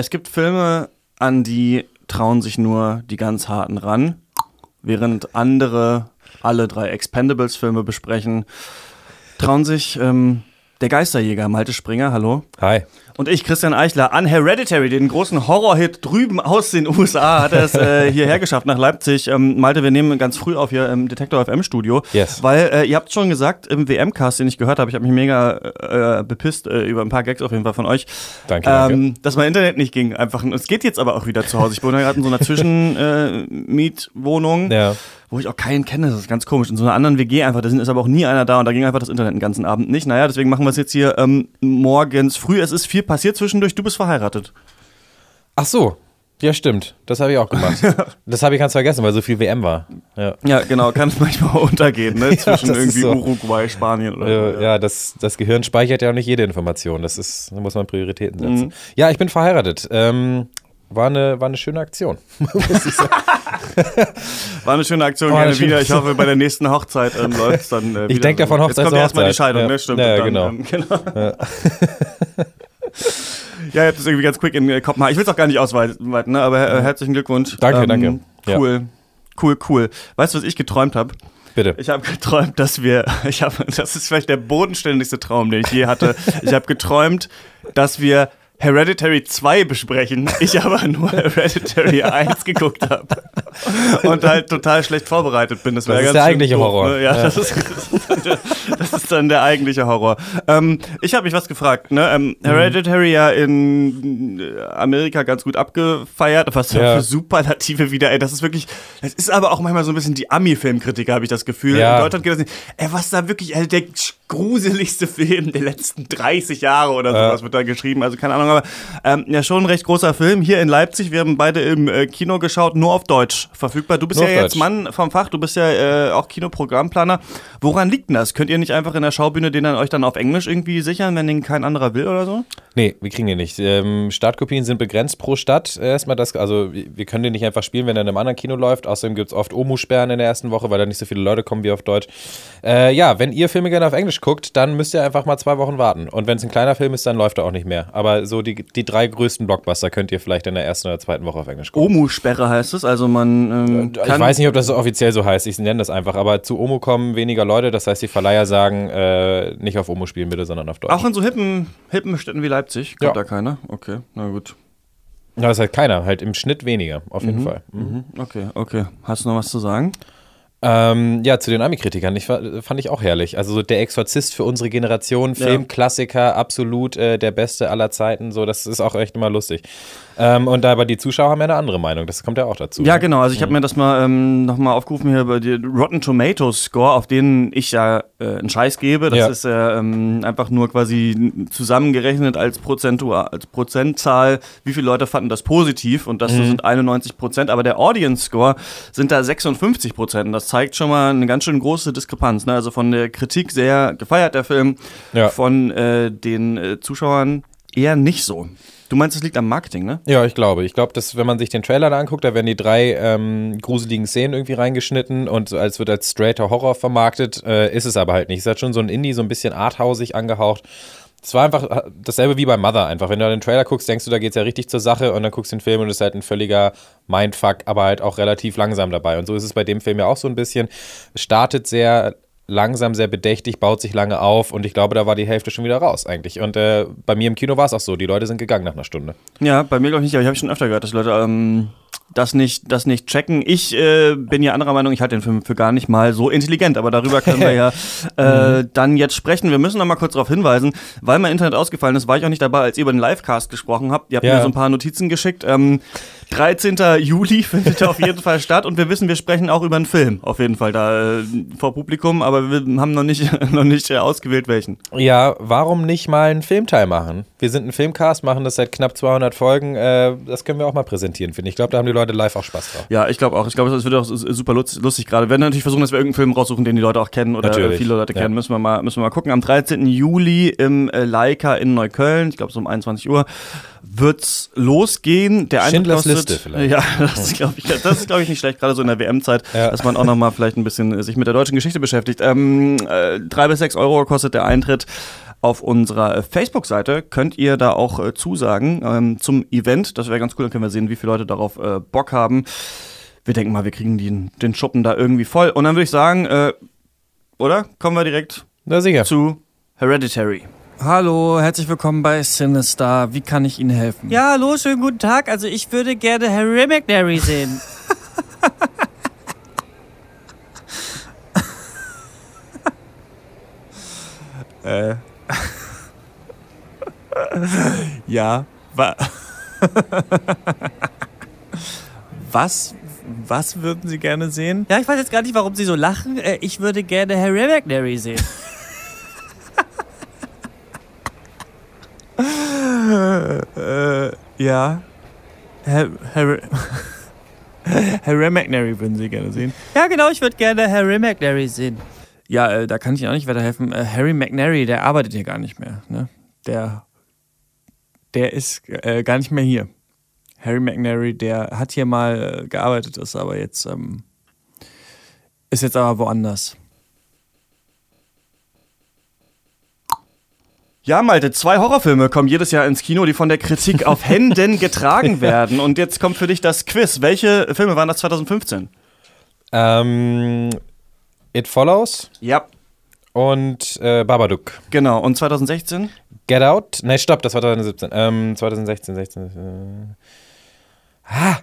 Es gibt Filme, an die trauen sich nur die ganz harten ran, während andere alle drei Expendables-Filme besprechen. Trauen sich ähm, der Geisterjäger, Malte Springer, hallo. Hi. Und ich, Christian Eichler, an Hereditary, den großen Horrorhit drüben aus den USA, hat er es äh, hierher geschafft, nach Leipzig. Ähm, Malte, wir nehmen ganz früh auf hier im Detektor FM Studio. Yes. Weil, äh, ihr habt schon gesagt, im WM-Cast, den ich gehört habe, ich habe mich mega äh, bepisst äh, über ein paar Gags auf jeden Fall von euch. Danke, danke. Ähm, dass mein Internet nicht ging. Einfach. Es geht jetzt aber auch wieder zu Hause. Ich wohne gerade in so einer Zwischenmietwohnung. Ja. Wo ich auch keinen kenne, das ist ganz komisch. In so einer anderen WG einfach, da sind, ist aber auch nie einer da und da ging einfach das Internet den ganzen Abend nicht. Naja, deswegen machen wir es jetzt hier ähm, morgens früh. Es ist viel passiert zwischendurch. Du bist verheiratet. Ach so. Ja, stimmt. Das habe ich auch gemacht. das habe ich ganz vergessen, weil so viel WM war. Ja, Ja, genau, kann es manchmal untergehen, ne? Zwischen ist irgendwie so. Uruguay, Spanien oder äh, so. ja das, das Gehirn speichert ja auch nicht jede Information. Das ist, da muss man Prioritäten setzen. Mhm. Ja, ich bin verheiratet. Ähm, war, eine, war eine schöne Aktion. muss ich sagen. War eine schöne Aktion, gerne schöne wieder. Ich hoffe, bei der nächsten Hochzeit ähm, läuft es dann äh, Ich wieder denk so. davon Hochzeit Jetzt kommt zu erstmal die. Scheidung, Ja. ne? Stimmt. Ja, und genau. Ähm, genau. Ja, ihr habt das irgendwie ganz quick in Kopf gemacht. Ich will es auch gar nicht ausweiten, ne? aber äh, herzlichen Glückwunsch. Danke, danke. Ja. Cool, cool, cool. Weißt du, was ich geträumt habe? Bitte. Ich habe geträumt, dass wir, ich habe, das ist vielleicht der bodenständigste Traum, den ich je hatte. Ich habe geträumt, dass wir Hereditary 2 besprechen. Ich aber nur Hereditary 1 geguckt habe. Und halt total schlecht vorbereitet bin. Das, Das ist der eigentliche doof, Horror. Ne? Ja, Ja. Das, ist, das, ist dann der, eigentliche Horror. Ähm, ich habe mich was gefragt. Ne? Ähm, Hereditary ja in Amerika ganz gut abgefeiert. Was Ja. für Superlative wieder. Ey, das ist wirklich, das ist aber auch manchmal so ein bisschen die Ami-Filmkritiker, habe ich das Gefühl. Ja. In Deutschland geht das nicht. Ey, was da wirklich, ey, der gruseligste Film der letzten 30 Jahre oder Ja. sowas wird da geschrieben. Also keine Ahnung, aber ähm, ja, schon ein recht großer Film. Hier in Leipzig, wir haben beide im äh, Kino geschaut, nur auf Deutsch verfügbar. Du bist Nur ja jetzt Deutsch. Mann vom Fach, du bist ja äh, auch Kinoprogrammplaner. Woran liegt denn das? Könnt ihr nicht einfach in der Schaubühne den dann euch dann auf Englisch irgendwie sichern, wenn den kein anderer will oder so? Nee, wir kriegen den nicht. Ähm, Startkopien sind begrenzt pro Stadt. Erstmal das, also wir können den nicht einfach spielen, wenn er in einem anderen Kino läuft. Außerdem gibt es oft Omu-Sperren in der ersten Woche, weil da nicht so viele Leute kommen wie auf Deutsch. Äh, ja, wenn ihr Filme gerne auf Englisch guckt, dann müsst ihr einfach mal zwei Wochen warten. Und wenn es ein kleiner Film ist, dann läuft er auch nicht mehr. Aber so die, die drei größten Blockbuster könnt ihr vielleicht in der ersten oder zweiten Woche auf Englisch gucken. Omu-Sperre heißt es, also man ähm, Ich kann... weiß nicht, ob das offiziell so heißt. Ich nenne das einfach. Aber zu Omu kommen weniger Leute. Das heißt, die Verleiher sagen, äh, nicht auf Omu spielen bitte, sondern auf Deutsch. Auch in so hippen, hippen Städten wie Leipzig kommt Ja. da keiner? Okay, na gut. Ja, das ist halt keiner. Halt im Schnitt weniger, auf jeden Fall. Mhm. Okay, okay. Hast du noch was zu sagen? Ähm, ja, zu den Ami-Kritikern. Ich fa- fand ich auch herrlich. Also so der Exorzist für unsere Generation, Filmklassiker, absolut äh, der beste aller Zeiten. So, das ist auch echt immer lustig. Ähm, und da aber die Zuschauer haben ja eine andere Meinung. Das kommt ja auch dazu. Ja, genau. Also ich habe mir das mal ähm, nochmal aufgerufen hier bei die Rotten Tomatoes Score, auf den ich ja äh, einen Scheiß gebe. Das Ja. ist ja ähm, einfach nur quasi zusammengerechnet als, Prozentual, als Prozentzahl, wie viele Leute fanden das positiv und Mhm. das sind 91 Prozent. Aber der Audience Score sind da 56 Prozent. Das zeigt schon mal eine ganz schön große Diskrepanz. Ne? Also von der Kritik sehr gefeiert, der Film, Ja. von äh, den äh, Zuschauern eher nicht so. Du meinst, es liegt am Marketing, ne? Ja, ich glaube. Ich glaube, dass wenn man sich den Trailer da anguckt, da werden die drei ähm, gruseligen Szenen irgendwie reingeschnitten und als wird als straighter Horror vermarktet, äh, ist es aber halt nicht. Es hat schon so ein Indie, so ein bisschen arthausig angehaucht. Es war einfach äh, dasselbe wie bei Mother einfach. Wenn du den Trailer guckst, denkst du, da geht's ja richtig zur Sache und dann guckst du den Film und es ist halt ein völliger Mindfuck, aber halt auch relativ langsam dabei. Und so ist es bei dem Film ja auch so ein bisschen. Es startet sehr langsam, sehr bedächtig, baut sich lange auf und ich glaube, da war die Hälfte schon wieder raus eigentlich. Und äh, bei mir im Kino war es auch so. Die Leute sind gegangen nach einer Stunde. Ja, bei mir glaube ich nicht, aber ich habe schon öfter gehört, dass Leute ähm, das, nicht, das nicht checken. Ich äh, bin ja anderer Meinung, ich halte den Film für gar nicht mal so intelligent, aber darüber können wir ja äh, dann jetzt sprechen. Wir müssen noch mal kurz darauf hinweisen, weil mein Internet ausgefallen ist, war ich auch nicht dabei, als ihr über den Livecast gesprochen habt. Ihr habt Ja. mir so ein paar Notizen geschickt. Ähm, 13. Juli findet auf jeden Fall statt und wir wissen, wir sprechen auch über einen Film, auf jeden Fall da äh, vor Publikum, aber wir haben noch nicht, noch nicht äh, ausgewählt, welchen. Ja, warum nicht mal einen Filmteil machen? Wir sind ein Filmcast, machen das seit knapp 200 Folgen. Äh, das können wir auch mal präsentieren, finde ich. Ich glaube, da haben die Leute live auch Spaß drauf. Ja, ich glaube auch. Ich glaube, es wird auch super lustig gerade. Wir werden natürlich versuchen, dass wir irgendeinen Film raussuchen, den die Leute auch kennen oder Natürlich, äh, viele Leute ja. kennen. Müssen wir mal, müssen wir mal gucken. Am 13. Juli im äh, Leica in Neukölln, ich glaube so um 21 Uhr, wird's losgehen. Der Eintritt Schindlers kostet, Liste vielleicht. Ja, das ist, glaube ich, das ist, glaube ich, nicht schlecht, gerade so in der WM-Zeit, Ja. dass man auch noch mal vielleicht ein bisschen sich mit der deutschen Geschichte beschäftigt. Ähm, äh, drei bis sechs Euro kostet der Eintritt. Auf unserer äh, Facebook-Seite könnt ihr da auch äh, zusagen ähm, zum Event. Das wäre ganz cool, dann können wir sehen, wie viele Leute darauf äh, Bock haben. Wir denken mal, wir kriegen die, den Schuppen da irgendwie voll. Und dann würde ich sagen, äh, oder? Kommen wir direkt Na sicher. zu Hereditary. Hallo, herzlich willkommen bei Sinister. Wie kann ich Ihnen helfen? Ja, hallo, schönen guten Tag. Also ich würde gerne Harry McNary sehen. Äh. ja. Wa was, was würden Sie gerne sehen? Ja, ich weiß jetzt gar nicht, warum Sie so lachen. Äh, Ich würde gerne Harry McNary sehen. Äh, ja. Herr, Harry, Harry McNary würden Sie gerne sehen. Ja, genau, ich würde gerne Harry McNary sehen. Ja, äh, da kann ich Ihnen auch nicht weiterhelfen. Äh, Harry McNary, der arbeitet hier gar nicht mehr. Ne? Der, der ist äh, gar nicht mehr hier. Harry McNary, der hat hier mal äh, gearbeitet, ist aber jetzt ähm, ist jetzt aber woanders. Ja, Malte, zwei Horrorfilme kommen jedes Jahr ins Kino, die von der Kritik auf Händen getragen werden. Und jetzt kommt für dich das Quiz. Welche Filme waren das 2015? Ähm, It Follows Ja, und äh, Babadook. genau. Und 2016? Get Out? Ne, stopp, das war 2017. Ähm, 2016, 16. Äh, ah,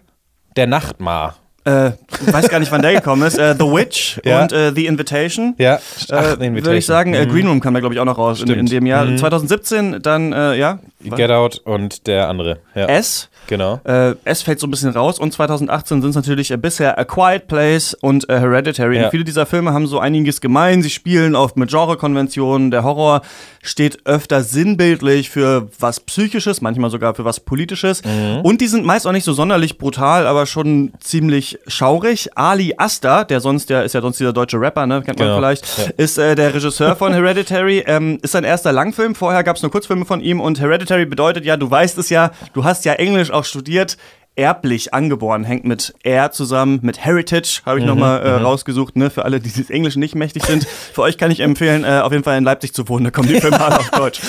Der Nachtmar. Äh, ich weiß gar nicht, wann der gekommen ist. Äh, The Witch Ja. und äh, The Invitation. Ja, Äh, würde ich sagen, äh, Green Room kam da, glaube ich, auch noch raus in, in dem Jahr. Mhm. 2017 dann, äh, ja, Get Out und der andere. Ja, S. genau. S fällt so ein bisschen raus und 2018 sind es natürlich bisher A Quiet Place und Hereditary. Ja. Und viele dieser Filme haben so einiges gemein. Sie spielen oft mit Genrekonventionen. Der Horror steht öfter sinnbildlich für was Psychisches, manchmal sogar für was Politisches. Mhm. Und die sind meist auch nicht so sonderlich brutal, aber schon ziemlich schaurig. Ali Asta, der sonst, der ist ja sonst dieser deutsche Rapper, ne, kennt man Genau. vielleicht, Ja. ist äh, der Regisseur von Hereditary. Ähm, ist sein erster Langfilm. Vorher gab es nur Kurzfilme von ihm und Hereditary bedeutet ja, du weißt es ja, du hast ja Englisch auch studiert. Erblich angeboren, hängt mit R zusammen, mit Heritage, habe ich Mhm, nochmal äh, rausgesucht, ne, für alle, die des Englischen nicht mächtig sind. für euch kann ich empfehlen, äh, auf jeden Fall in Leipzig zu wohnen, da kommen die Filme alle auf Deutsch.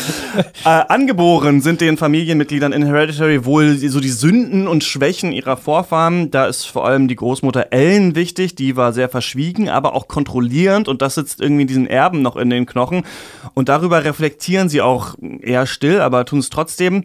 Äh, angeboren sind den Familienmitgliedern in Hereditary wohl so die Sünden und Schwächen ihrer Vorfahren. Da ist vor allem die Großmutter Ellen wichtig, die war sehr verschwiegen, aber auch kontrollierend und das sitzt irgendwie diesen Erben noch in den Knochen. Und darüber reflektieren sie auch eher still, aber tun es trotzdem.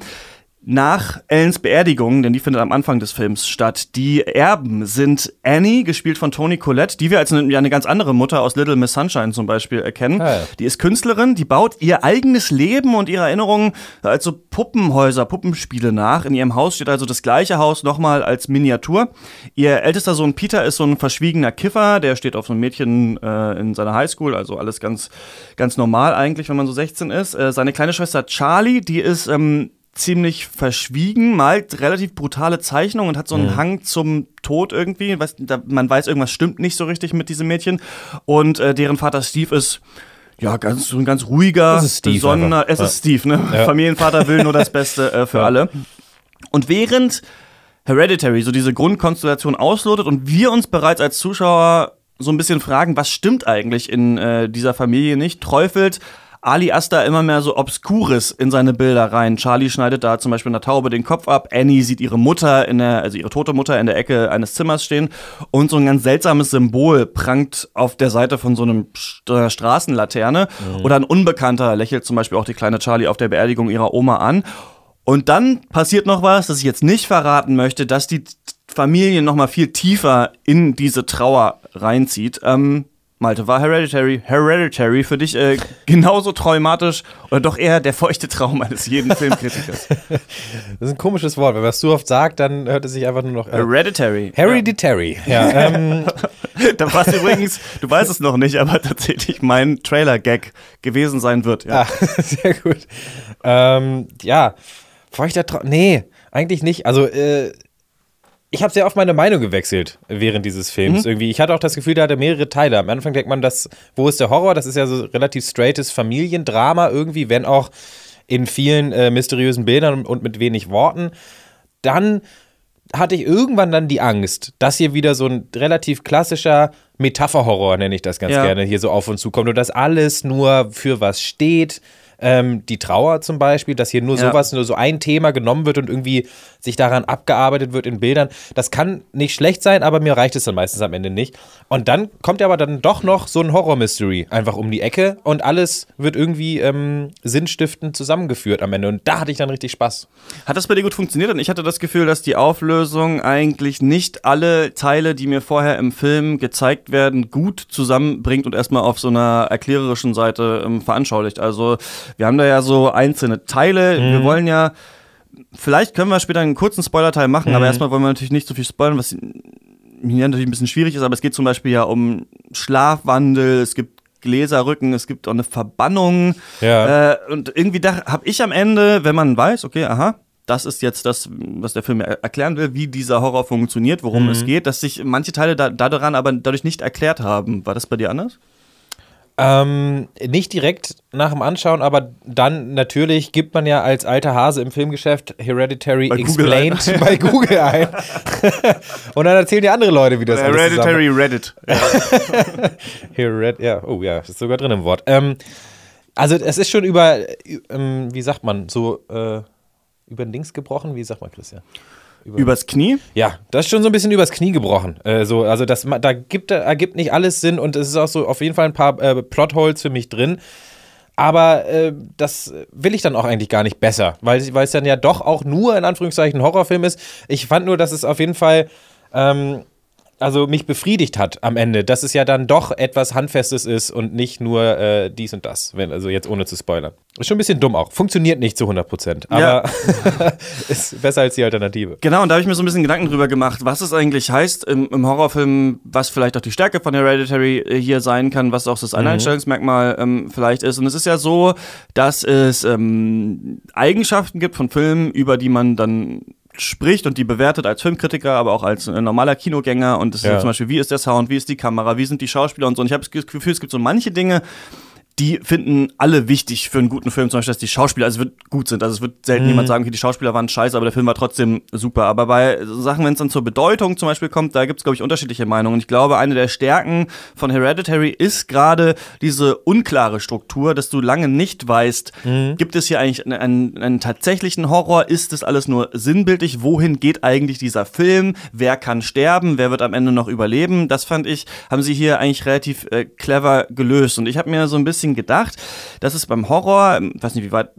Nach Ellens Beerdigung, denn die findet am Anfang des Films statt. Die Erben sind Annie, gespielt von Toni Collette, die wir als eine, eine ganz andere Mutter aus Little Miss Sunshine zum Beispiel erkennen. Ja. Die ist Künstlerin, die baut ihr eigenes Leben und ihre Erinnerungen als so Puppenhäuser, Puppenspiele nach. In ihrem Haus steht also das gleiche Haus nochmal als Miniatur. Ihr ältester Sohn Peter ist so ein verschwiegener Kiffer, der steht auf so einem Mädchen äh, in seiner Highschool, also alles ganz, ganz normal eigentlich, wenn man so 16 ist. Äh, seine kleine Schwester Charlie, die ist ähm, ziemlich verschwiegen, malt relativ brutale Zeichnungen und hat so einen Hang zum Tod irgendwie. Weiß, da, man weiß, irgendwas stimmt nicht so richtig mit diesem Mädchen. Und äh, deren Vater Steve ist ja ganz so ein ganz ruhiger, einfach. Es ist Steve, ne? Ja. Familienvater will nur das Beste äh, für Ja. alle. Und während Hereditary so diese Grundkonstellation auslotet und wir uns bereits als Zuschauer so ein bisschen fragen, was stimmt eigentlich in äh, dieser Familie nicht, träufelt Ali Asta immer mehr so Obskures in seine Bilder rein. Charlie schneidet da zum Beispiel einer Taube den Kopf ab. Annie sieht ihre Mutter in der, also ihre tote Mutter in der Ecke eines Zimmers stehen. Und so ein ganz seltsames Symbol prangt auf der Seite von so einem St äh, Straßenlaterne. Oder ein Unbekannter lächelt zum Beispiel auch die kleine Charlie auf der Beerdigung ihrer Oma an. Und dann passiert noch was, das ich jetzt nicht verraten möchte, dass die Familie noch mal viel tiefer in diese Trauer reinzieht. Ähm, Malte, war Hereditary, Hereditary für dich äh, genauso traumatisch oder doch eher der feuchte Traum eines jeden Filmkritikers? Das ist ein komisches Wort. Wenn man es zu oft sagt, dann hört es sich einfach nur noch. Äh, Hereditary. Hereditary. Ja, ähm, Ja. Da war übrigens, du weißt es noch nicht, aber tatsächlich mein Trailer-Gag gewesen sein wird. Ja. ah, sehr gut. Ähm, ja, feuchter Traum. Nee, eigentlich nicht. Also, äh, ich habe sehr oft meine Meinung gewechselt während dieses Films. Irgendwie, ich hatte auch das Gefühl, der hatte mehrere Teile. Am Anfang denkt man, das, wo ist der Horror? Das ist ja so relativ straightes Familiendrama irgendwie, wenn auch in vielen äh, mysteriösen Bildern und, und mit wenig Worten. Dann hatte ich irgendwann dann die Angst, dass hier wieder so ein relativ klassischer Metapherhorror, nenne ich das ganz Ja. gerne, hier so auf uns zukommt und dass alles nur für was steht. Ähm, die Trauer zum Beispiel, dass hier nur Ja. sowas, nur so ein Thema genommen wird und irgendwie sich daran abgearbeitet wird in Bildern. Das kann nicht schlecht sein, aber mir reicht es dann meistens am Ende nicht. Und dann kommt ja aber dann doch noch so ein Horror-Mystery einfach um die Ecke und alles wird irgendwie ähm, sinnstiftend zusammengeführt am Ende. Und da hatte ich dann richtig Spaß. Hat das bei dir gut funktioniert? Und ich hatte das Gefühl, dass die Auflösung eigentlich nicht alle Teile, die mir vorher im Film gezeigt werden, gut zusammenbringt und erstmal auf so einer erklärerischen Seite ähm, veranschaulicht. Also wir haben da ja so einzelne Teile. Wir wollen ja, vielleicht können wir später einen kurzen Spoilerteil machen, aber erstmal wollen wir natürlich nicht so viel spoilern, was hier natürlich ein bisschen schwierig ist, aber es geht zum Beispiel ja um Schlafwandel, es gibt Gläserrücken, es gibt auch eine Verbannung. Ja. Äh, und irgendwie da habe ich am Ende, wenn man weiß, okay, aha, das ist jetzt das, was der Film er erklären will, wie dieser Horror funktioniert, worum es geht, dass sich manche Teile da, daran aber dadurch nicht erklärt haben. War das bei dir anders? Ähm, nicht direkt nach dem Anschauen, aber dann natürlich gibt man ja als alter Hase im Filmgeschäft Hereditary Bei Google Explained ein. bei Google ein. Und dann erzählen ja andere Leute, wie das alles zusammen- Reddit. Hered ja, oh ja, ist sogar drin im Wort. Ähm, also es ist schon über, äh, ähm, wie sagt man, so äh, über den Dings gebrochen, wie sagt man, Christian? Übers Knie? Ja, das ist schon so ein bisschen übers Knie gebrochen. Äh, so, also das, da gibt, ergibt nicht alles Sinn und es ist auch so auf jeden Fall ein paar äh, Plotholes für mich drin. Aber äh, das will ich dann auch eigentlich gar nicht besser, weil, weil es dann ja doch auch nur in Anführungszeichen ein Horrorfilm ist. Ich fand nur, dass es auf jeden Fall ähm, also mich befriedigt hat am Ende, dass es ja dann doch etwas Handfestes ist und nicht nur äh, dies und das, wenn, also jetzt ohne zu spoilern. Ist schon ein bisschen dumm auch. Funktioniert nicht zu 100 Prozent, aber ist besser als die Alternative. Genau, und da habe ich mir so ein bisschen Gedanken drüber gemacht, was es eigentlich heißt im, im Horrorfilm, was vielleicht auch die Stärke von Hereditary äh, hier sein kann, was auch das Alleinstellungsmerkmal ähm, vielleicht ist. Und es ist ja so, dass es ähm, Eigenschaften gibt von Filmen, über die man dann spricht und die bewertet als Filmkritiker, aber auch als äh, normaler Kinogänger. Und das ist Ja. zum Beispiel, wie ist der Sound, wie ist die Kamera, wie sind die Schauspieler und so. Und ich habe das Gefühl, es gibt so manche Dinge, die finden alle wichtig für einen guten Film, zum Beispiel, dass die Schauspieler also wird gut sind. Also es wird selten jemand sagen, okay, die Schauspieler waren scheiße, aber der Film war trotzdem super. Aber bei Sachen, wenn es dann zur Bedeutung zum Beispiel kommt, da gibt es, glaube ich, unterschiedliche Meinungen. Ich glaube, eine der Stärken von Hereditary ist gerade diese unklare Struktur, dass du lange nicht weißt, gibt es hier eigentlich einen, einen, einen tatsächlichen Horror? Ist das alles nur sinnbildlich? Wohin geht eigentlich dieser Film? Wer kann sterben? Wer wird am Ende noch überleben? Das fand ich, haben sie hier eigentlich relativ äh, clever gelöst. Und ich habe mir so ein bisschen gedacht, dass es beim Horror, ähm, weiß nicht, wie weit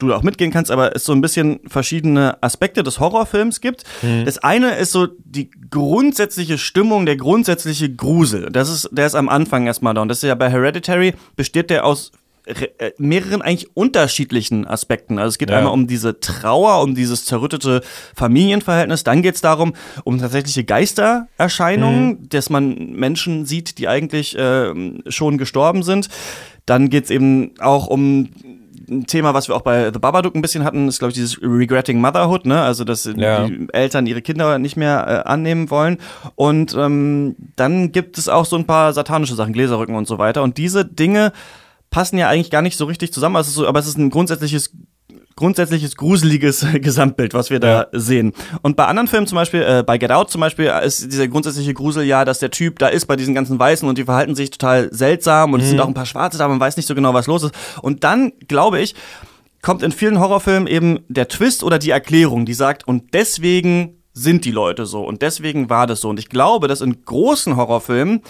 du da auch mitgehen kannst, aber es so ein bisschen verschiedene Aspekte des Horrorfilms gibt. Das eine ist so die grundsätzliche Stimmung, der grundsätzliche Grusel. Das ist, der ist am Anfang erstmal da. Und das ist ja bei Hereditary besteht der aus äh, mehreren eigentlich unterschiedlichen Aspekten. Also es geht Ja. einmal um diese Trauer, um dieses zerrüttete Familienverhältnis. Dann geht es darum, um tatsächliche Geistererscheinungen, dass man Menschen sieht, die eigentlich ähm, schon gestorben sind. Dann geht es eben auch um ein Thema, was wir auch bei The Babadook ein bisschen hatten, ist, glaube ich, dieses Regretting Motherhood, ne? Also, dass Ja. die Eltern ihre Kinder nicht mehr äh, annehmen wollen. Und ähm, dann gibt es auch so ein paar satanische Sachen, Gläserrücken und so weiter. Und diese Dinge passen ja eigentlich gar nicht so richtig zusammen, also so, aber es ist ein grundsätzliches grundsätzliches gruseliges Gesamtbild, was wir da Ja. sehen. Und bei anderen Filmen zum Beispiel, äh, bei Get Out zum Beispiel, ist dieser grundsätzliche Grusel ja, dass der Typ da ist bei diesen ganzen Weißen und die verhalten sich total seltsam und es sind auch ein paar Schwarze da, man weiß nicht so genau, was los ist. Und dann, glaube ich, kommt in vielen Horrorfilmen eben der Twist oder die Erklärung, die sagt, und deswegen sind die Leute so und deswegen war das so. Und ich glaube, dass in großen Horrorfilmen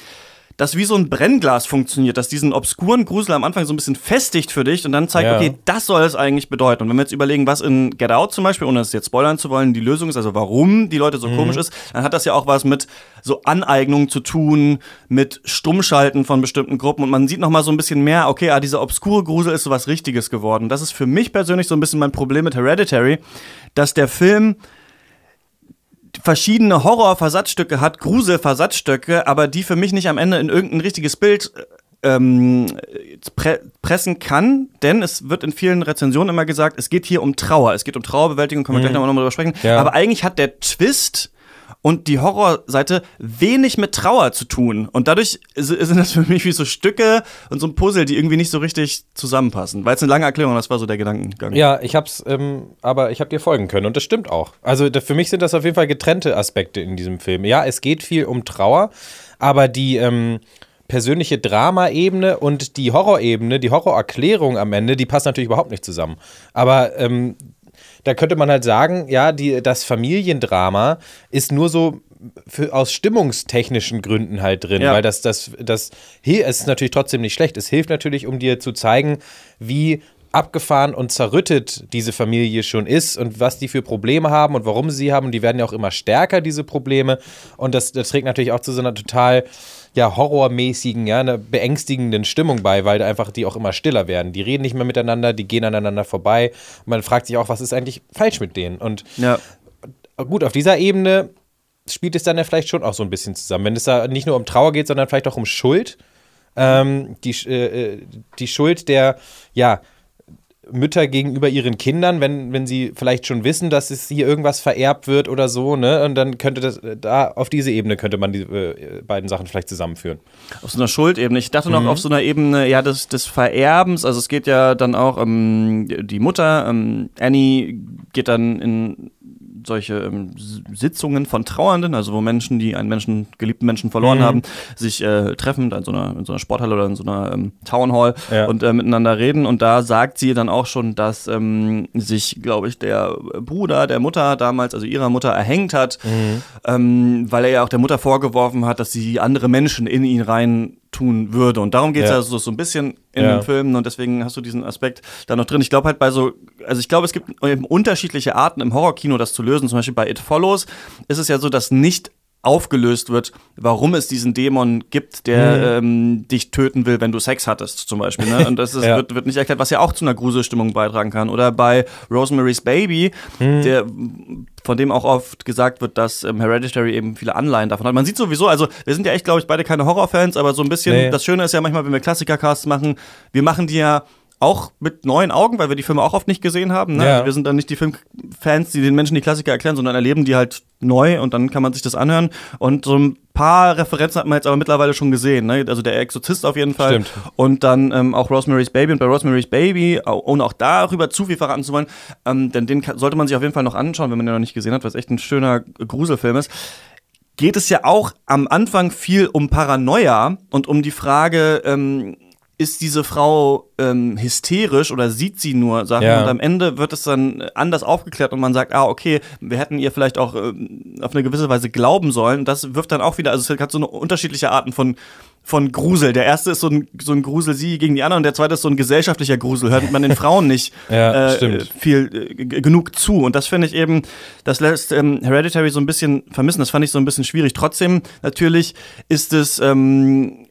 das wie so ein Brennglas funktioniert, dass diesen obskuren Grusel am Anfang so ein bisschen festigt für dich und dann zeigt, Ja. okay, das soll es eigentlich bedeuten. Und wenn wir jetzt überlegen, was in Get Out zum Beispiel, ohne es jetzt spoilern zu wollen, die Lösung ist, also warum die Leute so komisch ist, dann hat das ja auch was mit so Aneignung zu tun, mit Stummschalten von bestimmten Gruppen und man sieht noch mal so ein bisschen mehr, okay, ah, dieser obskure Grusel ist so was Richtiges geworden. Das ist für mich persönlich so ein bisschen mein Problem mit Hereditary, dass der Film verschiedene Horror-Versatzstücke hat, Grusel-Versatzstücke, aber die für mich nicht am Ende in irgendein richtiges Bild ähm, pre pressen kann, denn es wird in vielen Rezensionen immer gesagt, es geht hier um Trauer, es geht um Trauerbewältigung, können wir gleich nochmal drüber sprechen, Ja. aber eigentlich hat der Twist und die Horrorseite wenig mit Trauer zu tun. Und dadurch sind das für mich wie so Stücke und so ein Puzzle, die irgendwie nicht so richtig zusammenpassen. War jetzt eine lange Erklärung, das war so der Gedankengang. Ja, ich hab's, ähm, aber ich hab dir folgen können und das stimmt auch. Also für mich sind das auf jeden Fall getrennte Aspekte in diesem Film. Ja, es geht viel um Trauer, aber die ähm, persönliche Drama-Ebene und die Horrorebene, die Horrorerklärung am Ende, die passt natürlich überhaupt nicht zusammen. Aber ähm, da könnte man halt sagen, ja, die, das Familiendrama ist nur so für, aus stimmungstechnischen Gründen halt drin, Ja. weil das, das, das, hi- es ist natürlich trotzdem nicht schlecht. Es hilft natürlich, um dir zu zeigen, wie abgefahren und zerrüttet diese Familie schon ist und was die für Probleme haben und warum sie sie haben. Und die werden ja auch immer stärker, diese Probleme. Und das, das trägt natürlich auch zu so einer total ja, horrormäßigen, ja, einer beängstigenden Stimmung bei, weil einfach die auch immer stiller werden. Die reden nicht mehr miteinander, die gehen aneinander vorbei. Und man fragt sich auch, was ist eigentlich falsch mit denen? Und Ja. gut, auf dieser Ebene spielt es dann ja vielleicht schon auch so ein bisschen zusammen. Wenn es da nicht nur um Trauer geht, sondern vielleicht auch um Schuld. Ähm, die, äh, äh, die Schuld der, ja, Mütter gegenüber ihren Kindern, wenn, wenn sie vielleicht schon wissen, dass es hier irgendwas vererbt wird oder so, ne? Und dann könnte das, da auf diese Ebene könnte man die äh, beiden Sachen vielleicht zusammenführen. Auf so einer Schuldebene. Ich dachte Mhm. noch auf so einer Ebene, ja, des, des Vererbens. Also es geht ja dann auch, ähm, die Mutter, ähm, Annie, geht dann in solche ähm, Sitzungen von Trauernden, also wo Menschen, die einen Menschen, geliebten Menschen verloren Mhm. haben, sich äh, treffen, in so einer, in so einer Sporthalle oder in so einer ähm, Town Hall Ja. und äh, miteinander reden. Und da sagt sie dann auch schon, dass ähm, sich, glaube ich, der Bruder der Mutter damals, also ihrer Mutter, erhängt hat, Mhm. ähm, weil er ja auch der Mutter vorgeworfen hat, dass sie andere Menschen in ihn rein tun würde. Und darum geht es Ja. ja, so, so ein bisschen in Ja. den Filmen und deswegen hast du diesen Aspekt da noch drin. Ich glaube halt bei so, also ich glaube, es gibt eben unterschiedliche Arten im Horrorkino, das zu lösen. Zum Beispiel bei It Follows ist es ja so, dass nicht aufgelöst wird, warum es diesen Dämon gibt, der ähm, dich töten will, wenn du Sex hattest, zum Beispiel. Ne? Und das ist, Ja. wird, wird nicht erklärt, was ja auch zu einer Gruselstimmung beitragen kann. Oder bei Rosemary's Baby, der von dem auch oft gesagt wird, dass ähm, Hereditary eben viele Anleihen davon hat. Man sieht sowieso, also wir sind ja echt, glaube ich, beide keine Horrorfans, aber so ein bisschen, Nee. das Schöne ist ja manchmal, wenn wir Klassikercasts machen, wir machen die ja auch mit neuen Augen, weil wir die Filme auch oft nicht gesehen haben. Ne? Ja. Also wir sind dann nicht die Filmfans, die den Menschen die Klassiker erklären, sondern erleben die halt neu und dann kann man sich das anhören. Und so ein paar Referenzen hat man jetzt aber mittlerweile schon gesehen. Ne? Also der Exorzist auf jeden Fall. Stimmt. Und dann ähm, auch Rosemary's Baby. Und bei Rosemary's Baby, ohne auch darüber zu viel verraten zu wollen, ähm, denn den sollte man sich auf jeden Fall noch anschauen, wenn man den noch nicht gesehen hat, es echt ein schöner Gruselfilm ist geht es ja auch am Anfang viel um Paranoia und um die Frage, ähm, ist diese Frau ähm, hysterisch oder sieht sie nur Sachen? Ja. Und am Ende wird es dann anders aufgeklärt und man sagt, ah, okay, wir hätten ihr vielleicht auch ähm, auf eine gewisse Weise glauben sollen. Das wirft dann auch wieder, also es hat so eine unterschiedliche Arten von von Grusel. Der erste ist so ein, so ein Grusel sie gegen die anderen und der zweite ist so ein gesellschaftlicher Grusel. Hört man den Frauen nicht Ja, äh, viel äh, genug zu. Und das finde ich eben, das lässt ähm, Hereditary so ein bisschen vermissen. Das fand ich so ein bisschen schwierig. Trotzdem, natürlich ist es ähm,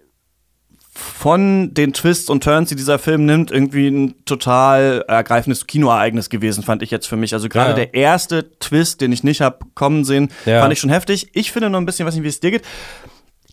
von den Twists und Turns, die dieser Film nimmt, irgendwie ein total ergreifendes Kinoereignis gewesen, fand ich jetzt für mich. Also gerade Ja. der erste Twist, den ich nicht hab kommen sehen, Ja. fand ich schon heftig. Ich finde nur ein bisschen, weiß nicht, wie es dir geht,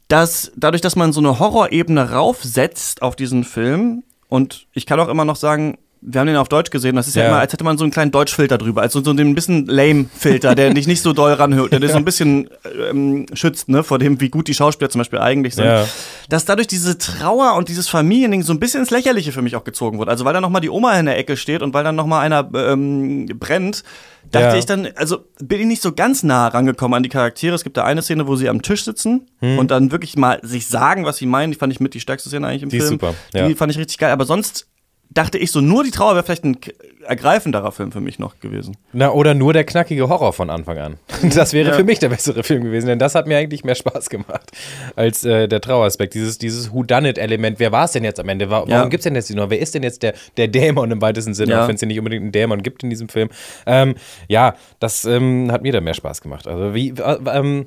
dass dadurch, dass man so eine Horrorebene raufsetzt auf diesen Film und ich kann auch immer noch sagen, wir haben den auf Deutsch gesehen, das ist ja, Ja. immer, als hätte man so einen kleinen Deutschfilter drüber, also so den bisschen lame-Filter, der dich nicht so doll ranhört, der dich so ein bisschen ähm, schützt, ne, vor dem, wie gut die Schauspieler zum Beispiel eigentlich sind. Ja. Dass dadurch diese Trauer und dieses Familiending so ein bisschen ins Lächerliche für mich auch gezogen wurde. Also weil da nochmal die Oma in der Ecke steht und weil dann nochmal einer ähm, brennt, dachte Ja. ich dann, also bin ich nicht so ganz nah rangekommen an die Charaktere. Es gibt da eine Szene, wo sie am Tisch sitzen Hm. und dann wirklich mal sich sagen, was sie meinen. Die fand ich mit die stärkste Szene eigentlich im Die ist Film. super, ja. Die fand ich richtig geil. Aber sonst dachte ich so, nur die Trauer wäre vielleicht ein ergreifenderer Film für mich noch gewesen. Na, oder nur der knackige Horror von Anfang an. Das wäre Ja. für mich der bessere Film gewesen, denn das hat mir eigentlich mehr Spaß gemacht als äh, der Traueraspekt. Dieses, dieses Whodunit-Element. Wer war es denn jetzt am Ende? Wa warum Ja. gibt es denn jetzt die noch? Wer ist denn jetzt der, der Dämon im weitesten Sinne, Ja. auch wenn es ja nicht unbedingt einen Dämon gibt in diesem Film? Ähm, ja, das ähm, hat mir dann mehr Spaß gemacht. Also, wie, äh, ähm,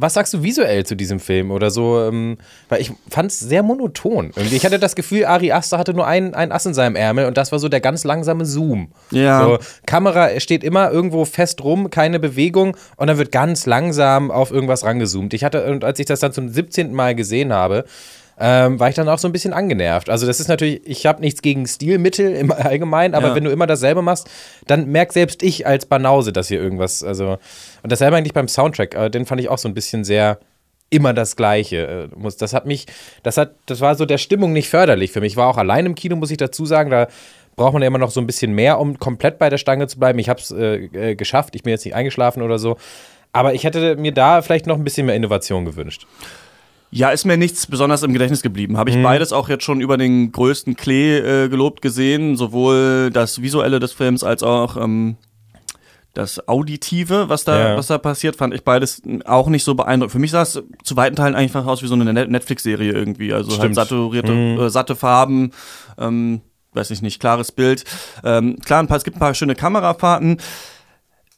was sagst du visuell zu diesem Film oder so? Ähm, weil ich fand es sehr monoton. Irgendwie. Ich hatte das Gefühl, Ari Aster hatte nur ein, ein Ass in seinem Ärmel und das war so der ganz langsame Zoom. Ja. So, Kamera steht immer irgendwo fest rum, keine Bewegung und dann wird ganz langsam auf irgendwas rangezoomt. Ich hatte, und als ich das dann zum 17. Mal gesehen habe, ähm, war ich dann auch so ein bisschen angenervt. Also das ist natürlich, ich habe nichts gegen Stilmittel im Allgemeinen, aber Ja. wenn du immer dasselbe machst, dann merk selbst ich als Banause, dass hier irgendwas, also und dasselbe eigentlich beim Soundtrack, äh, den fand ich auch so ein bisschen sehr immer das Gleiche. Äh, muss- Das hat mich, das hat, das war so der Stimmung nicht förderlich für mich. Ich war auch allein im Kino, muss ich dazu sagen. Da braucht man ja immer noch so ein bisschen mehr, um komplett bei der Stange zu bleiben. Ich habe es äh, äh, geschafft. Ich bin jetzt nicht eingeschlafen oder so. Aber ich hätte mir da vielleicht noch ein bisschen mehr Innovation gewünscht. Ja, ist mir nichts besonders im Gedächtnis geblieben. Habe ich Mhm. beides auch jetzt schon über den größten Klee äh, gelobt gesehen, sowohl das Visuelle des Films als auch ähm, das Auditive, was da, Ja. was da passiert, fand ich beides auch nicht so beeindruckend. Für mich sah es zu weiten Teilen einfach aus wie so eine Net- Netflix-Serie irgendwie. Also halt saturierte, Mhm. äh, satte Farben, ähm, weiß ich nicht, klares Bild. Ähm, klar, ein paar, es gibt ein paar schöne Kamerafahrten.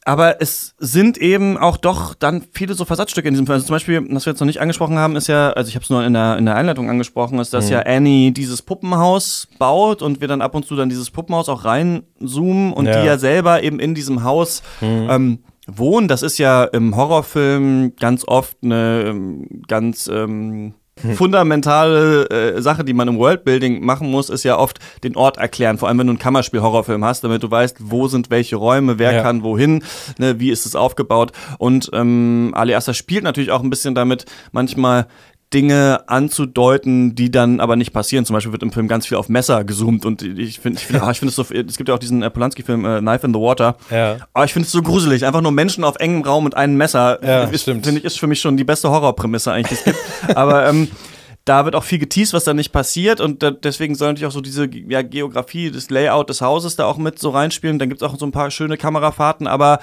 Aber es sind eben auch doch dann viele so Versatzstücke in diesem Film. Also zum Beispiel, was wir jetzt noch nicht angesprochen haben, ist ja, also ich habe es nur in der, in der Einleitung angesprochen, ist, dass ja Annie dieses Puppenhaus baut und wir dann ab und zu dann dieses Puppenhaus auch reinzoomen und Ja. die ja selber eben in diesem Haus ähm, wohnen. Das ist ja im Horrorfilm ganz oft eine ähm, ganz ähm, fundamentale äh, Sache, die man im Worldbuilding machen muss, ist ja oft den Ort erklären. Vor allem, wenn du einen Kammerspiel-Horrorfilm hast, damit du weißt, wo sind welche Räume, wer Ja. kann wohin, ne, wie ist es aufgebaut. Und ähm, Ali Aster spielt natürlich auch ein bisschen damit, manchmal Dinge anzudeuten, die dann aber nicht passieren. Zum Beispiel wird im Film ganz viel auf Messer gezoomt und ich finde, ich finde, ah, ich finde es so, es gibt ja auch diesen äh, Polanski-Film äh, Knife in the Water. Ja. Aber ich finde es so gruselig. Einfach nur Menschen auf engem Raum und einem Messer. Ja, ist, stimmt. Finde ich, ist für mich schon die beste Horrorprämisse eigentlich, die es gibt. Aber ähm, da wird auch viel geteased, was da nicht passiert. Und da, deswegen soll natürlich auch so diese ja, Geografie, das Layout des Hauses da auch mit so reinspielen. Dann gibt es auch so ein paar schöne Kamerafahrten, aber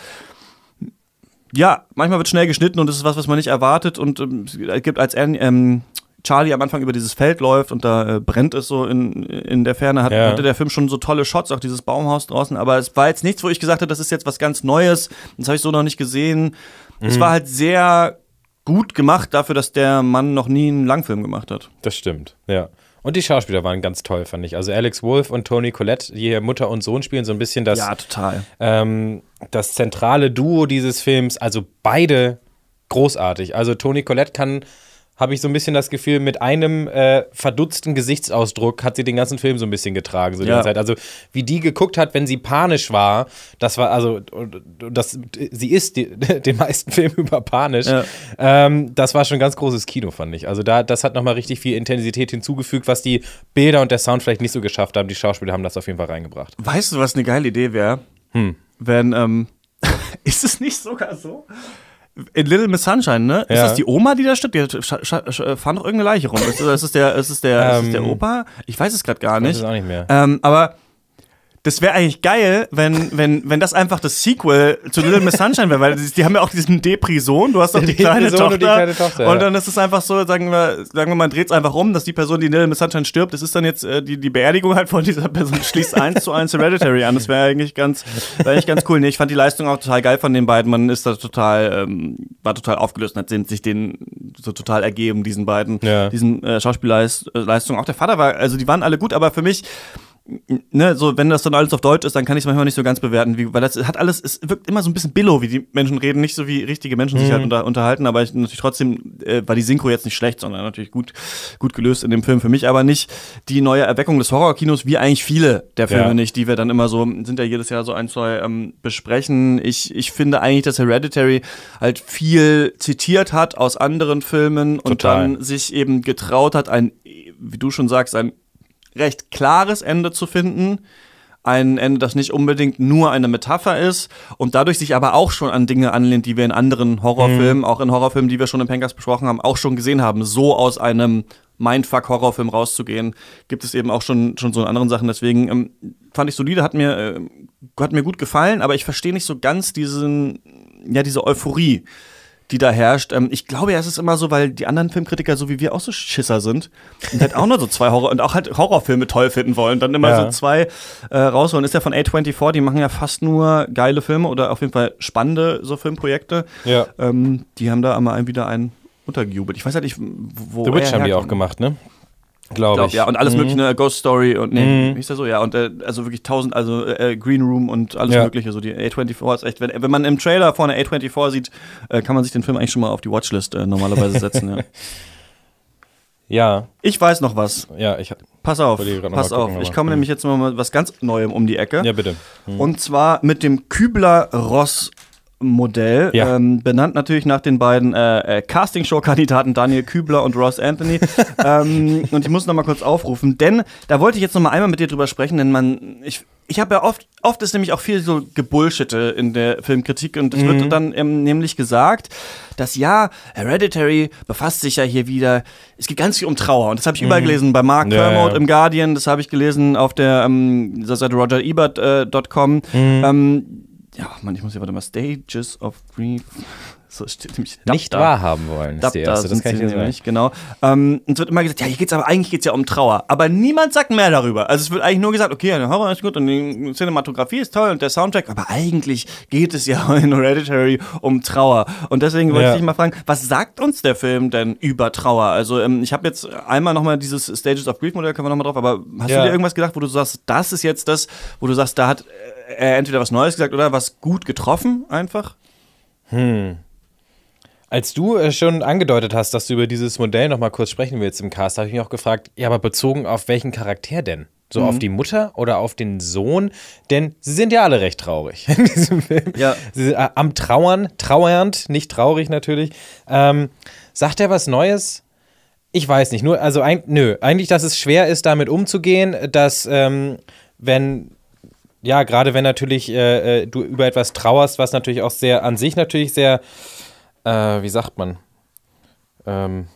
ja, manchmal wird schnell geschnitten und das ist was, was man nicht erwartet. Und ähm, es gibt als ähm, Charlie am Anfang über dieses Feld läuft und da äh, brennt es so in, in der Ferne, hat, Ja. hatte der Film schon so tolle Shots, auch dieses Baumhaus draußen. Aber es war jetzt nichts, wo ich gesagt habe, das ist jetzt was ganz Neues. Das habe ich so noch nicht gesehen. Es Mhm. war halt sehr gut gemacht dafür, dass der Mann noch nie einen Langfilm gemacht hat. Das stimmt, ja. Und die Schauspieler waren ganz toll, fand ich. Also Alex Wolf und Toni Collette, die hier Mutter und Sohn spielen, so ein bisschen das, total. ähm, das zentrale Duo dieses Films. Also beide großartig. Also Toni Collette kann, habe ich so ein bisschen das Gefühl, mit einem äh, verdutzten Gesichtsausdruck hat sie den ganzen Film so ein bisschen getragen. So die Ja. Zeit. Also wie die geguckt hat, wenn sie panisch war, das war also, das, sie ist die, den meisten Film über panisch. Ja. Ähm, das war schon ganz großes Kino, fand ich. Also da, das hat nochmal richtig viel Intensität hinzugefügt, was die Bilder und der Sound vielleicht nicht so geschafft haben. Die Schauspieler haben das auf jeden Fall reingebracht. Weißt du, was eine geile Idee wäre? Hm. Wenn, ähm, ist es nicht sogar so? In Little Miss Sunshine, ne? Ist Ja. das die Oma, die da stirbt? Die sch- fahren doch irgendeine Leiche rum. Ist, ist, es der, ist, es der, ist es der Ähm, Opa? Ich weiß es gerade gar Ich weiß nicht. es auch nicht mehr. Ähm, aber das wäre eigentlich geil, wenn, wenn, wenn das einfach das Sequel zu Little Miss Sunshine wäre, weil die, die haben ja auch diesen Depri-Sohn, du hast doch die, Die kleine Tochter. und die kleine Tochter, und ja. dann ist es einfach so, sagen wir, sagen wir mal, dreht es einfach um, dass die Person, die in Little Miss Sunshine stirbt, das ist dann jetzt äh, die, die Beerdigung halt von dieser Person, schließt eins zu eins Hereditary an. Das wäre eigentlich ganz, wäre eigentlich ganz cool. Nee, ich fand die Leistung auch total geil von den beiden. Man ist da total, ähm, war total aufgelöst und hat sich den so total ergeben, diesen beiden, Ja. diesen äh, Schauspielleistungen. Auch der Vater war, also die waren alle gut, aber für mich, ne, so wenn das dann alles auf Deutsch ist, dann kann ich es manchmal nicht so ganz bewerten, wie, weil das hat alles, es wirkt immer so ein bisschen billow, wie die Menschen reden, nicht so wie richtige Menschen sich halt unter, unterhalten, aber ich, natürlich trotzdem äh, war die Synchro jetzt nicht schlecht, sondern natürlich gut, gut gelöst in dem Film für mich, aber nicht die neue Erweckung des Horrorkinos, wie eigentlich viele der Filme Ja. nicht, die wir dann immer so, sind ja jedes Jahr so ein, zwei ähm, besprechen. Ich, ich finde eigentlich, dass Hereditary halt viel zitiert hat aus anderen Filmen und Total. dann sich eben getraut hat, ein, wie du schon sagst, ein recht klares Ende zu finden. Ein Ende, das nicht unbedingt nur eine Metapher ist und dadurch sich aber auch schon an Dinge anlehnt, die wir in anderen Horrorfilmen, auch in Horrorfilmen, die wir schon im Pencast besprochen haben, auch schon gesehen haben. So aus einem Mindfuck-Horrorfilm rauszugehen, gibt es eben auch schon, schon so in anderen Sachen. Deswegen ähm, fand ich solide, hat mir, äh, hat mir gut gefallen, aber ich verstehe nicht so ganz diesen, ja, diese Euphorie, die da herrscht. Ähm, ich glaube, ja, es ist immer so, weil die anderen Filmkritiker, so wie wir, auch so Schisser sind und halt auch nur so zwei Horror und auch halt Horrorfilme toll finden wollen, dann immer Ja. so zwei äh, rausholen. Ist ja von A24, die machen ja fast nur geile Filme oder auf jeden Fall spannende so Filmprojekte. Ja. Ähm, die haben da einmal wieder einen untergejubelt. Ich weiß halt nicht, wo The Witch haben die auch gemacht, ne? Glaube Glaub, ich. ja, und alles Mhm. mögliche, ne, Ghost Story und nee, Mhm. wie hieß der so, ja, und äh, also wirklich tausend, also äh, Green Room und alles Ja. mögliche, so die A24 ist echt, wenn, wenn man im Trailer vorne A24 sieht, äh, kann man sich den Film eigentlich schon mal auf die Watchlist äh, normalerweise setzen, ja. Ja, Ich weiß noch was. ja, ich. Pass auf, pass mal auf. gucken, ich komme hm. nämlich jetzt mal mit was ganz Neuem um die Ecke. Ja, bitte. Und zwar mit dem Kübler-Ross. Modell, Ja. ähm, benannt natürlich nach den beiden äh, äh, Castingshow-Kandidaten Daniel Kübler und Ross Anthony. ähm, und ich muss noch mal kurz aufrufen, denn da wollte ich jetzt noch mal einmal mit dir drüber sprechen, denn man, ich, ich habe ja oft, oft ist nämlich auch viel so Gebullshitte in der Filmkritik und es wird dann ähm, nämlich gesagt, dass ja, Hereditary befasst sich ja hier wieder, es geht ganz viel um Trauer und das habe ich überall gelesen, bei Mark Ja, Kermode ja. im Guardian, das habe ich gelesen auf der ähm, Seite rogerebert.com. Mhm. Ja, Mann, ich muss hier, warte mal, Stages of Grief. So steht nämlich. Nicht da. wahrhaben wollen, ist Da, die erste. Das kann ich sagen. nämlich, genau. Ähm, und es wird immer gesagt, ja, hier geht's aber eigentlich geht's ja um Trauer. Aber niemand sagt mehr darüber. Also es wird eigentlich nur gesagt, okay, der Horror ist gut und die Cinematografie ist toll und der Soundtrack, aber eigentlich geht es ja in Hereditary um Trauer. Und deswegen wollte Ja. ich dich mal fragen, was sagt uns der Film denn über Trauer? Also ähm, ich habe jetzt einmal nochmal dieses Stages of Grief Modell, können wir nochmal drauf, aber hast Ja. du dir irgendwas gedacht, wo du sagst, das ist jetzt das, wo du sagst, da hat er entweder was Neues gesagt oder was gut getroffen einfach? Als du äh, schon angedeutet hast, dass du über dieses Modell noch mal kurz sprechen willst im Cast, habe ich mich auch gefragt, ja, aber bezogen auf welchen Charakter denn? So auf die Mutter oder auf den Sohn? Denn sie sind ja alle recht traurig in diesem Film. Ja. Sie sind äh, am Trauern, trauernd, nicht traurig natürlich. Ähm, sagt er was Neues? Ich weiß nicht. Nur, also, ein, nö, eigentlich, dass es schwer ist, damit umzugehen, dass, ähm, wenn ja, gerade wenn natürlich äh, äh, du über etwas trauerst, was natürlich auch sehr an sich natürlich sehr, äh, wie sagt man, ähm,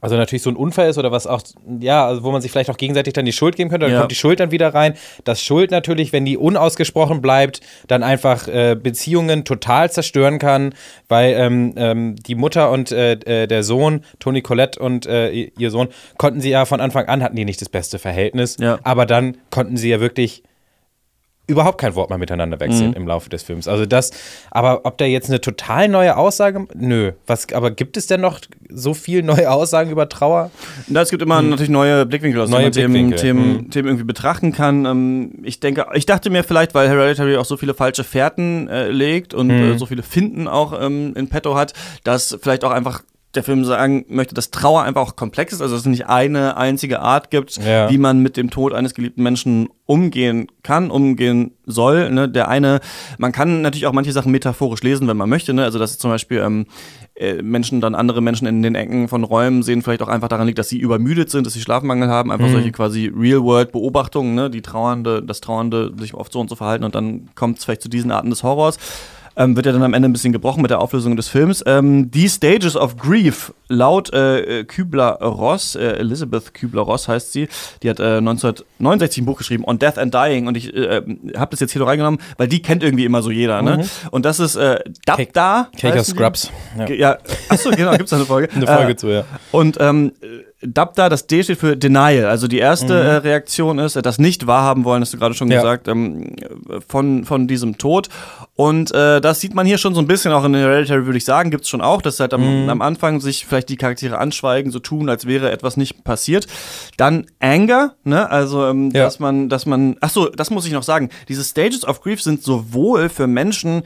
also natürlich so ein Unfall ist oder was auch, ja, also wo man sich vielleicht auch gegenseitig dann die Schuld geben könnte, dann Ja. kommt die Schuld dann wieder rein. Das Schuld natürlich, wenn die unausgesprochen bleibt, dann einfach äh, Beziehungen total zerstören kann, weil ähm, ähm, die Mutter und äh, äh, der Sohn, Toni Collette und äh, ihr Sohn, konnten sie ja von Anfang an, hatten die nicht das beste Verhältnis, Ja. aber dann konnten sie ja wirklich überhaupt kein Wort mehr miteinander wechseln Mhm. im Laufe des Films. Also das, aber ob da jetzt eine total neue Aussage, nö. Was, aber gibt es denn noch so viel neue Aussagen über Trauer? Na, es gibt immer natürlich neue Blickwinkel, aus Hm. Neue denen man Themen, Blickwinkel, Themen, hm. Themen irgendwie betrachten kann. Ähm, ich denke, ich dachte mir vielleicht, weil Hereditary auch so viele falsche Fährten äh, legt und Hm. äh, so viele Finden auch ähm, in petto hat, dass vielleicht auch einfach der Film sagen möchte, dass Trauer einfach auch komplex ist, also dass es nicht eine einzige Art gibt, Ja. wie man mit dem Tod eines geliebten Menschen umgehen kann, umgehen soll. Ne? Der eine, man kann natürlich auch manche Sachen metaphorisch lesen, wenn man möchte. Ne? Also dass zum Beispiel ähm, äh, Menschen dann andere Menschen in den Ecken von Räumen sehen, vielleicht auch einfach daran liegt, dass sie übermüdet sind, dass sie Schlafmangel haben, einfach solche quasi Real-World-Beobachtungen, ne? die Trauernde, das Trauernde sich oft so und so verhalten und dann kommt es vielleicht zu diesen Arten des Horrors. Ähm, wird ja dann am Ende ein bisschen gebrochen mit der Auflösung des Films. Ähm, die Stages of Grief, laut äh, Kübler-Ross, äh, Elizabeth Kübler-Ross heißt sie, die hat äh, 1969 ein Buch geschrieben, On Death and Dying, und ich äh, habe das jetzt hier noch reingenommen, weil die kennt irgendwie immer so jeder, ne? Und das ist äh, Dabda. Cake of die? Scrubs. Ja. Ja, achso, genau, gibt's da eine Folge. Eine Folge Äh, zu, ja. und ähm, Dabda, das D steht für Denial. Also die erste äh, Reaktion ist, äh, das nicht wahrhaben wollen, hast du gerade schon Ja. gesagt, ähm, von, von diesem Tod. Und äh, das sieht man hier schon so ein bisschen, auch in Hereditary würde ich sagen, gibt's schon auch, dass halt am, am Anfang sich vielleicht die Charaktere anschweigen, so tun, als wäre etwas nicht passiert. Dann Anger, ne? Also, ähm, Ja. dass man, dass man, ach so, das muss ich noch sagen. Diese Stages of Grief sind sowohl für Menschen,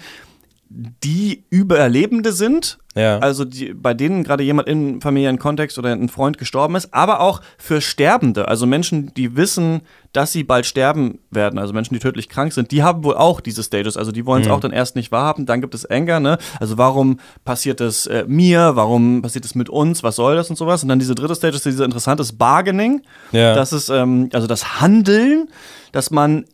die Überlebende sind, Ja. also die, bei denen gerade jemand im familiären Kontext oder ein Freund gestorben ist, aber auch für Sterbende, also Menschen, die wissen, dass sie bald sterben werden, also Menschen, die tödlich krank sind, die haben wohl auch diese Stages, also die wollen Mhm. es auch dann erst nicht wahrhaben, dann gibt es Anger, ne? Also warum passiert es äh, mir, warum passiert es mit uns, was soll das und sowas? Und dann diese dritte Stage ist dieser interessantes Bargaining, Ja. das ist ähm, also das Handeln, dass man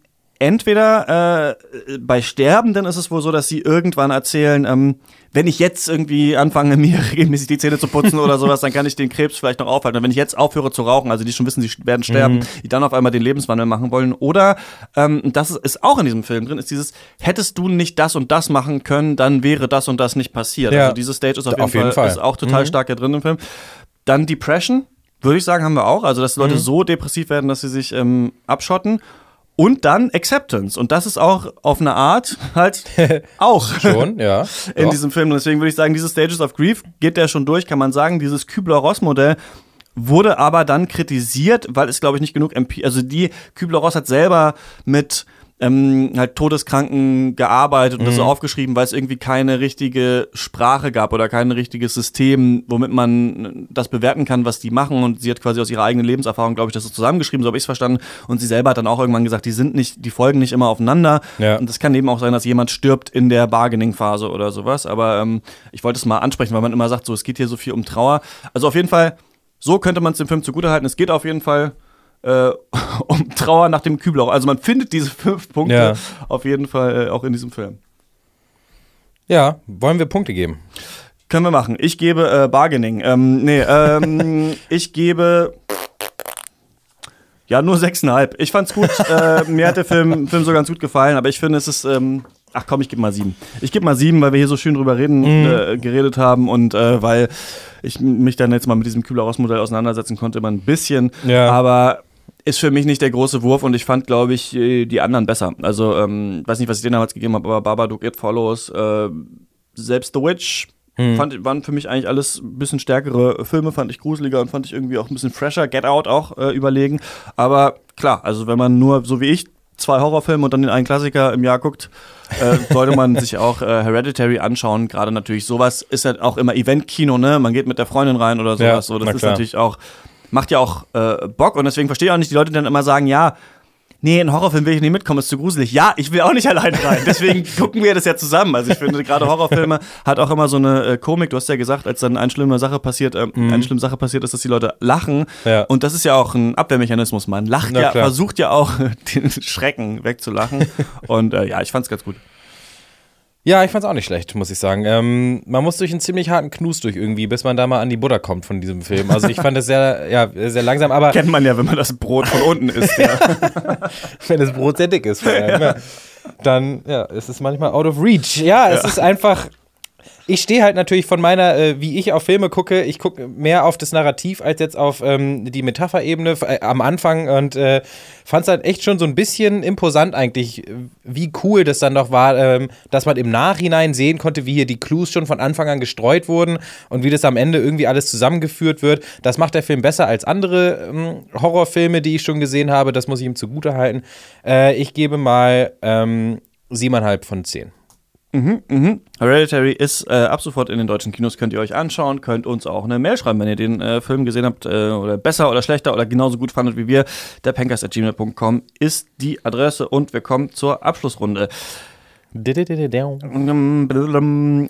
entweder äh, bei Sterbenden ist es wohl so, dass sie irgendwann erzählen, ähm, wenn ich jetzt irgendwie anfange, mir regelmäßig die Zähne zu putzen oder sowas, dann kann ich den Krebs vielleicht noch aufhalten. Und wenn ich jetzt aufhöre zu rauchen, also die schon wissen, sie werden sterben, die dann auf einmal den Lebenswandel machen wollen. Oder, ähm, das ist, auch in diesem Film drin, ist dieses, hättest du nicht das und das machen können, dann wäre das und das nicht passiert. Ja. Also diese Stage ist auf, Auf jeden, jeden Fall, Fall. ist auch total stark hier drin im Film. Dann Depression, würde ich sagen, haben wir auch. Also, dass Leute so depressiv werden, dass sie sich ähm, abschotten. Und dann Acceptance. Und das ist auch auf eine Art halt auch Schon, ja. in Doch. diesem Film. Und deswegen würde ich sagen, diese Stages of Grief geht der schon durch, kann man sagen. Dieses Kübler-Ross-Modell wurde aber dann kritisiert, weil es, glaube ich, nicht genug MP also die Kübler-Ross hat selber mit ähm, halt Todeskranken gearbeitet und das Mhm. so aufgeschrieben, weil es irgendwie keine richtige Sprache gab oder kein richtiges System, womit man das bewerten kann, was die machen. Und sie hat quasi aus ihrer eigenen Lebenserfahrung, glaube ich, das so zusammengeschrieben, so habe ich es verstanden. Und sie selber hat dann auch irgendwann gesagt, die sind nicht, die folgen nicht immer aufeinander. Ja. Und es kann eben auch sein, dass jemand stirbt in der Bargaining-Phase oder sowas. Aber ähm, ich wollte es mal ansprechen, weil man immer sagt, so es geht hier so viel um Trauer. Also auf jeden Fall, so könnte man es dem Film zugutehalten. Es geht auf jeden Fall äh, um Trauer nach dem Kübelauch. Also man findet diese fünf Punkte Ja. auf jeden Fall äh, auch in diesem Film. Ja, wollen wir Punkte geben? Können wir machen. Ich gebe äh, Bargaining. Ähm, nee, ähm, ich gebe. Ja, nur sechseinhalb. Ich fand's gut. äh, mir hat der Film, Film so ganz gut gefallen, aber ich finde, es ist. Ähm, ach komm, ich gebe mal sieben. Ich gebe mal sieben, weil wir hier so schön drüber reden, äh, geredet haben und äh, weil ich mich dann jetzt mal mit diesem Kübler-Ross-Modell auseinandersetzen konnte, immer ein bisschen. Ja. Aber ist für mich nicht der große Wurf und ich fand, glaube ich, äh, die anderen besser. Also, ähm, weiß nicht, was ich denen damals gegeben habe, aber Babadook, It Follows, äh, selbst The Witch, fand, waren für mich eigentlich alles ein bisschen stärkere Filme, fand ich gruseliger und fand ich irgendwie auch ein bisschen fresher. Get Out auch äh, überlegen. Aber klar, also wenn man nur, so wie ich, zwei Horrorfilme und dann den einen Klassiker im Jahr guckt, äh, sollte man sich auch äh, Hereditary anschauen. Gerade natürlich sowas ist halt auch immer Eventkino, ne? Man geht mit der Freundin rein oder sowas. Ja, so, das ist natürlich auch, macht ja auch äh, Bock und deswegen verstehe ich auch nicht die Leute, die dann immer sagen, ja, nee, in Horrorfilm will ich nicht mitkommen, ist zu gruselig. Ja, ich will auch nicht allein rein. Deswegen gucken wir das ja zusammen. Also ich finde, gerade Horrorfilme hat auch immer so eine äh, Komik. Du hast ja gesagt, als dann eine schlimme Sache passiert, ähm, eine schlimme Sache passiert ist, dass die Leute lachen. Mhm. Ja. Und das ist ja auch ein Abwehrmechanismus. Man lacht Na ja, klar. versucht ja auch den Schrecken wegzulachen. und äh, ja, ich fand's ganz gut. Ja, ich fand's auch nicht schlecht, muss ich sagen. Ähm, man muss durch einen ziemlich harten Knus durch irgendwie, bis man da mal an die Butter kommt von diesem Film. Also ich fand es sehr, ja, sehr langsam, aber Kennt man ja, wenn man das Brot von unten isst. Ja. wenn das Brot sehr dick ist, vor allem, ja. dann ja, ist es manchmal out of reach. Ja, es ist einfach. Ich stehe halt natürlich von meiner, äh, wie ich auf Filme gucke, ich gucke mehr auf das Narrativ als jetzt auf ähm, die Metapherebene äh, am Anfang und äh, fand es halt echt schon so ein bisschen imposant eigentlich, äh, wie cool das dann doch war, ähm, dass man im Nachhinein sehen konnte, wie hier die Clues schon von Anfang an gestreut wurden und wie das am Ende irgendwie alles zusammengeführt wird. Das macht der Film besser als andere ähm, Horrorfilme, die ich schon gesehen habe. Das muss ich ihm zugute halten. Äh, ich gebe mal ähm, siebeneinhalb von zehn. Hereditary ist äh, ab sofort in den deutschen Kinos, könnt ihr euch anschauen, könnt uns auch eine Mail schreiben, wenn ihr den äh, Film gesehen habt äh, oder besser oder schlechter oder genauso gut fandet wie wir. Der ist die Adresse und wir kommen zur Abschlussrunde.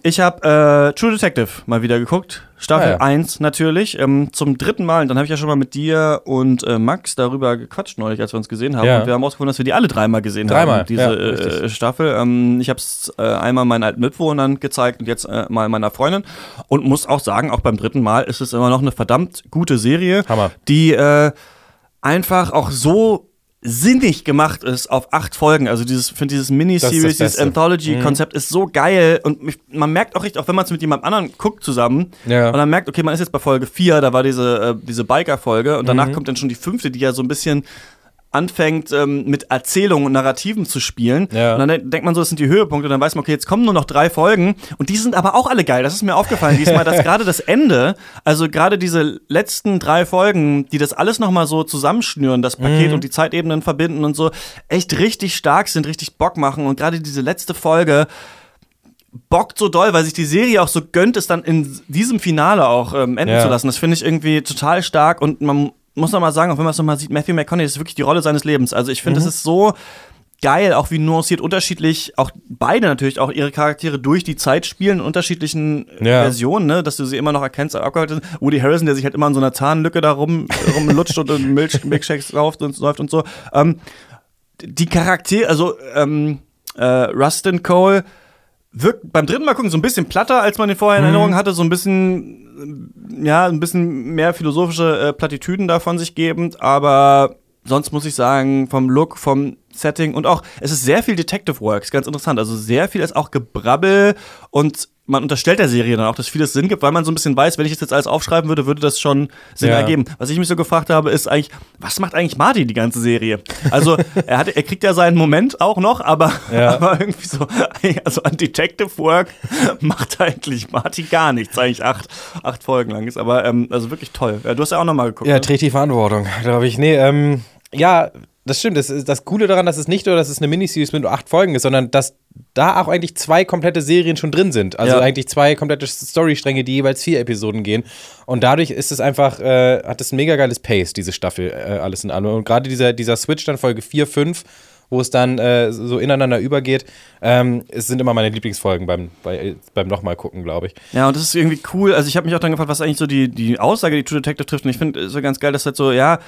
Ich habe äh, True Detective mal wieder geguckt. Staffel Ah, ja. 1 natürlich. Ähm, zum dritten Mal. Dann habe ich ja schon mal mit dir und äh, Max darüber gequatscht neulich, als wir uns gesehen haben. Ja. Und wir haben rausgefunden, dass wir die alle dreimal gesehen Dreimal, haben, diese ja, äh. Staffel. Ähm, ich habe es äh, einmal meinen alten Mitbewohnern gezeigt und jetzt äh, mal meiner Freundin. Und muss auch sagen, auch beim dritten Mal ist es immer noch eine verdammt gute Serie, Hammer. die äh, einfach auch so sinnig gemacht ist auf acht Folgen. Also dieses, finde dieses Miniseries, dieses Beste. Mhm. Anthology-Konzept ist so geil und mich, man merkt auch richtig, auch wenn man es mit jemand anderem guckt zusammen Ja. und dann merkt, okay, man ist jetzt bei Folge 4, da war diese, äh, diese Biker-Folge und Mhm. danach kommt dann schon die fünfte, die ja so ein bisschen anfängt ähm, mit Erzählungen und Narrativen zu spielen. Ja. Und dann de- denkt man so, das sind die Höhepunkte. Und dann weiß man, okay, jetzt kommen nur noch drei Folgen. Und die sind aber auch alle geil. Das ist mir aufgefallen diesmal, dass gerade das Ende, also gerade diese letzten drei Folgen, die das alles nochmal so zusammenschnüren, das Paket Mhm. und die Zeitebenen verbinden und so, echt richtig stark sind, richtig Bock machen. Und gerade diese letzte Folge, bockt so doll, weil sich die Serie auch so gönnt, es dann in diesem Finale auch ähm, enden Ja. zu lassen. Das finde ich irgendwie total stark und man muss noch mal sagen, auch wenn man es noch mal sieht, Matthew McConaughey das ist wirklich die Rolle seines Lebens. Also ich finde, Mhm. es ist so geil, auch wie nuanciert unterschiedlich, auch beide natürlich auch ihre Charaktere durch die Zeit spielen, in unterschiedlichen Ja. Versionen, ne, dass du sie immer noch erkennst. Woody Harrison, der sich halt immer in so einer Zahnlücke da rum, rumlutscht und in Milch, Milkshakes rauft und läuft und so. Ähm, die Charaktere, also ähm, äh, Rustin Cole wirkt beim dritten Mal gucken so ein bisschen platter, als man den vorher in Erinnerung hatte, so ein bisschen, äh, ja, ein bisschen mehr philosophische äh, Plattitüden da von sich gebend, aber sonst muss ich sagen, vom Look, vom Setting und auch, es ist sehr viel Detective Work, ist ganz interessant, also sehr viel ist auch Gebrabbel und man unterstellt der Serie dann auch, dass vieles Sinn gibt, weil man so ein bisschen weiß, wenn ich das jetzt alles aufschreiben würde, würde das schon Sinn Ja. ergeben. Was ich mich so gefragt habe, ist eigentlich, was macht eigentlich Marty die ganze Serie? Also, er, hat, er kriegt ja seinen Moment auch noch, aber, Ja. aber irgendwie so, also an Detective Work macht eigentlich Marty gar nichts, eigentlich acht, acht Folgen lang ist, aber ähm, also wirklich toll. Ja, du hast ja auch nochmal geguckt. Ja, ne? trägt die Verantwortung, glaube ich. Nee, ähm, ja, das stimmt. Das, ist das Coole daran, dass es nicht nur, dass es eine Miniseries mit nur acht Folgen ist, sondern dass da auch eigentlich zwei komplette Serien schon drin sind. Also Ja. eigentlich zwei komplette Storystränge, die jeweils vier Episoden gehen. Und dadurch ist es einfach, äh, hat es ein mega geiles Pace, diese Staffel, äh, alles in allem. Und gerade dieser, dieser Switch dann Folge 4, 5, wo es dann äh, so ineinander übergeht, ähm, es sind immer meine Lieblingsfolgen beim, bei, beim nochmal gucken, glaube ich. Ja, und das ist irgendwie cool. Also ich habe mich auch dann gefragt, was eigentlich so die, die Aussage, die True Detective trifft. Und ich finde es so ganz geil, dass halt so, ja,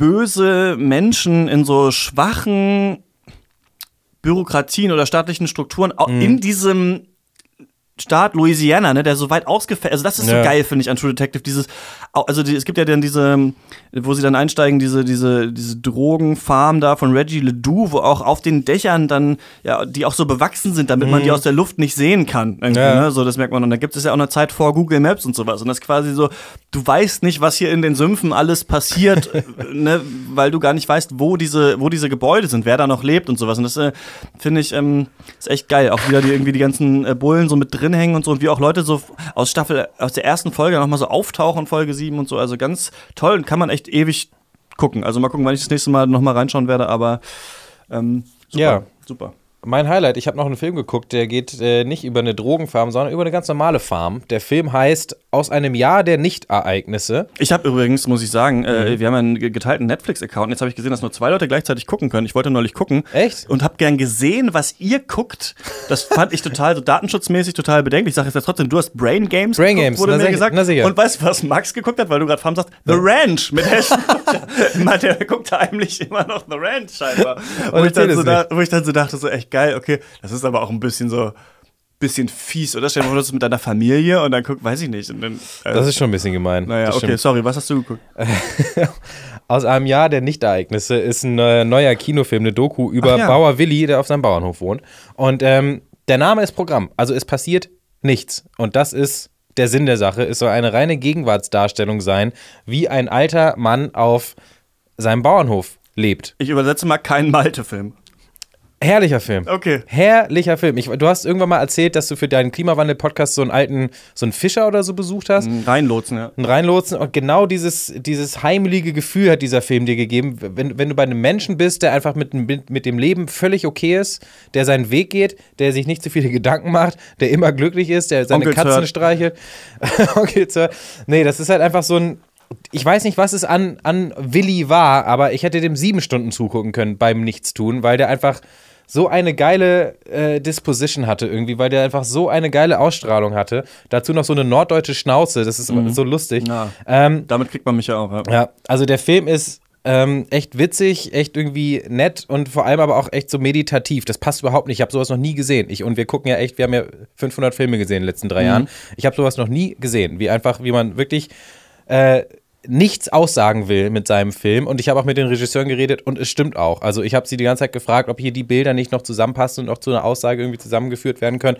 böse Menschen in so schwachen Bürokratien oder staatlichen Strukturen Mhm. in diesem Staat Louisiana, ne, der so weit ausgefällt, also das ist Ja. so geil, finde ich, an True Detective, dieses, also die, es gibt ja dann diese, wo sie dann einsteigen, diese, diese, diese Drogenfarm da von Reggie Ledoux, wo auch auf den Dächern dann, ja, die auch so bewachsen sind, damit man die aus der Luft nicht sehen kann, Mhm. Ja. ne, so, das merkt man, und da gibt es ja auch eine Zeit vor Google Maps und sowas, und das ist quasi so, du weißt nicht, was hier in den Sümpfen alles passiert, äh, ne, weil du gar nicht weißt, wo diese, wo diese Gebäude sind, wer da noch lebt und sowas, und das, äh, finde ich, ähm, ist echt geil, auch wieder die irgendwie die ganzen äh, Bullen so mit drin hängen und so, und wie auch Leute so aus Staffel, aus der ersten Folge nochmal so auftauchen, Folge 7 und so, also ganz toll und kann man echt ewig gucken, also mal gucken, wann ich das nächste Mal nochmal reinschauen werde, aber, ähm, super, Ja. super. Mein Highlight, ich habe noch einen Film geguckt, der geht äh, nicht über eine Drogenfarm, sondern über eine ganz normale Farm. Der Film heißt Aus einem Jahr der Nicht-Ereignisse. Ich habe übrigens, muss ich sagen, Mhm. äh, wir haben einen ge- geteilten Netflix-Account. Jetzt habe ich gesehen, dass nur zwei Leute gleichzeitig gucken können. Ich wollte neulich gucken. Echt? Und habe gern gesehen, was ihr guckt. Das fand ich total so datenschutzmäßig total bedenklich. Ich sage jetzt ja trotzdem, du hast Brain Games Brain geguckt, Games, wurde mir gesagt. Und weißt du, was Max geguckt hat, weil du gerade Farm sagst? The Ranch mit. Mann, der guckt heimlich immer noch The Ranch scheinbar. Wo ich, so da, wo ich dann so dachte, so echt geil, okay, das ist aber auch ein bisschen so bisschen fies, oder? Stell dir vor, du mit deiner Familie und dann guck, weiß ich nicht. Dann, äh, Das ist schon ein bisschen gemein. naja, okay, sorry, was hast du geguckt? Aus einem Jahr der Nicht-Ereignisse ist ein äh, neuer Kinofilm, eine Doku über ja. Bauer Willi, der auf seinem Bauernhof wohnt. Und ähm, der Name ist Programm. Also es passiert nichts. Und das ist der Sinn der Sache. Es soll eine reine Gegenwartsdarstellung sein, wie ein alter Mann auf seinem Bauernhof lebt. Ich übersetze mal keinen Malte-Film. Herrlicher Film. Okay. Herrlicher Film. Ich, du hast irgendwann mal erzählt, dass du für deinen Klimawandel-Podcast so einen alten, so einen Fischer oder so besucht hast. Reinlotsen, ja. Einen reinlotsen und genau dieses, dieses heimelige Gefühl hat dieser Film dir gegeben, wenn, wenn du bei einem Menschen bist, der einfach mit, mit, mit dem Leben völlig okay ist, der seinen Weg geht, der sich nicht zu viele Gedanken macht, der immer glücklich ist, der seine Onkel Katzen Zert. streichelt. okay, Zert. Nee, das ist halt einfach so ein. Ich weiß nicht, was es an, an Willi war, aber ich hätte dem sieben Stunden zugucken können beim Nichtstun, weil der einfach so eine geile äh, Disposition hatte irgendwie, weil der einfach so eine geile Ausstrahlung hatte. Dazu noch so eine norddeutsche Schnauze, das ist so lustig. Ja. Ähm, Damit kriegt man mich ja auch. Ja. ja, also der Film ist ähm, echt witzig, echt irgendwie nett und vor allem aber auch echt so meditativ. Das passt überhaupt nicht. Ich habe sowas noch nie gesehen. Ich, und wir gucken ja echt, wir haben ja 500 Filme gesehen in den letzten drei Jahren. Ich habe sowas noch nie gesehen. Wie einfach, wie man wirklich äh, nichts aussagen will mit seinem Film. Und ich habe auch mit den Regisseuren geredet und es stimmt auch. Also ich habe sie die ganze Zeit gefragt, ob hier die Bilder nicht noch zusammenpassen und auch zu einer Aussage irgendwie zusammengeführt werden können.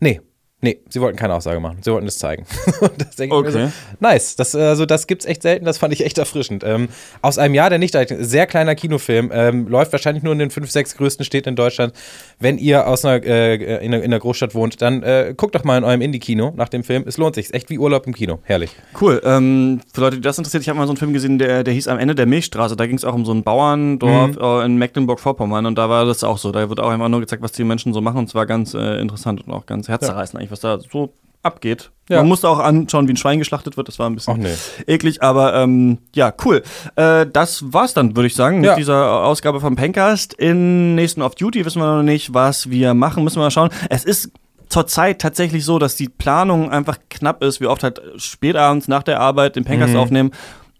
Nee. Nee, sie wollten keine Aussage machen. Sie wollten es zeigen. Das denke ich mir Okay. so, nice. Das, also, das gibt's echt selten. Das fand ich echt erfrischend. Ähm, aus einem Jahr der nicht sehr kleiner Kinofilm. Ähm, läuft wahrscheinlich nur in den fünf, sechs größten Städten in Deutschland. Wenn ihr aus einer, äh, in, einer, in einer Großstadt wohnt, dann äh, guckt doch mal in eurem Indie-Kino nach dem Film. Es lohnt sich. Ist echt wie Urlaub im Kino. Herrlich. Cool. Ähm, für Leute, die das interessiert, ich habe mal so einen Film gesehen, der, der hieß Am Ende der Milchstraße. Da ging es auch um so ein Bauerndorf Mhm. äh, in Mecklenburg-Vorpommern und da war das auch so. Da wird auch einfach nur gezeigt, was die Menschen so machen und es war ganz äh, interessant und auch ganz herzzerreißend eigentlich, was da so abgeht. Ja. Man musste auch anschauen, wie ein Schwein geschlachtet wird. Das war ein bisschen nee. eklig, aber ähm, ja, cool. Äh, das war's dann, würde ich sagen, Ja. mit dieser Ausgabe vom Pencast. In nächsten Off Duty wissen wir noch nicht, was wir machen. Müssen wir mal schauen. Es ist zurzeit tatsächlich so, dass die Planung einfach knapp ist. Wir oft halt spätabends nach der Arbeit den Pencast Mhm. aufnehmen.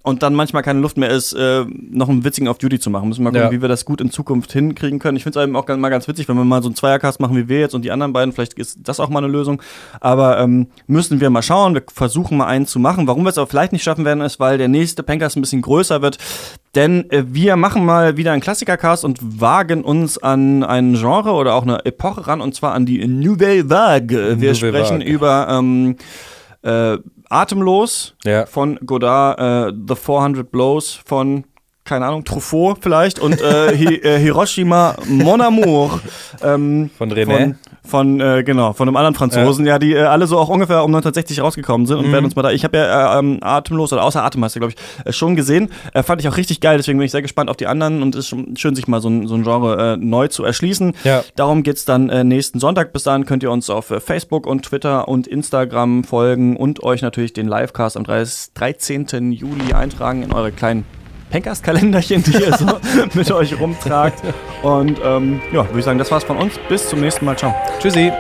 Und dann manchmal keine Luft mehr ist, äh, noch einen witzigen Off-Duty zu machen. Müssen wir mal gucken, Ja. wie wir das gut in Zukunft hinkriegen können. Ich finde es eben auch mal ganz witzig, wenn wir mal so einen Zweiercast machen wie wir jetzt und die anderen beiden. Vielleicht ist das auch mal eine Lösung. Aber ähm, müssen wir mal schauen. Wir versuchen mal einen zu machen. Warum wir es aber vielleicht nicht schaffen werden, ist, weil der nächste Pencast ein bisschen größer wird. Denn äh, wir machen mal wieder einen Klassikercast und wagen uns an ein Genre oder auch eine Epoche ran, und zwar an die Nouvelle Vague. Wir Nouvelle sprechen Vague. über ähm, äh, Atemlos Ja. von Godard, äh, The 400 Blows von, keine Ahnung, Truffaut vielleicht und äh, Hi äh, Hiroshima Mon Amour ähm, Von René. Von, von äh, genau, von einem anderen Franzosen, ja, die äh, alle so auch ungefähr um 1960 rausgekommen sind und werden uns mal da. Ich habe ja äh, ähm, Atemlos oder außer Atem hast du, glaube ich, äh, schon gesehen. Äh, fand ich auch richtig geil, deswegen bin ich sehr gespannt auf die anderen und es ist schon schön, sich mal so ein, so ein Genre äh, neu zu erschließen. Ja. Darum geht's dann äh, nächsten Sonntag. Bis dahin könnt ihr uns auf äh, Facebook und Twitter und Instagram folgen und euch natürlich den Livecast am 30 13. Juli eintragen in eure kleinen Pencast-Kalenderchen, die ihr so mit euch rumtragt. Und ähm, ja, würde ich sagen, das war's von uns. Bis zum nächsten Mal. Ciao. Tschüssi.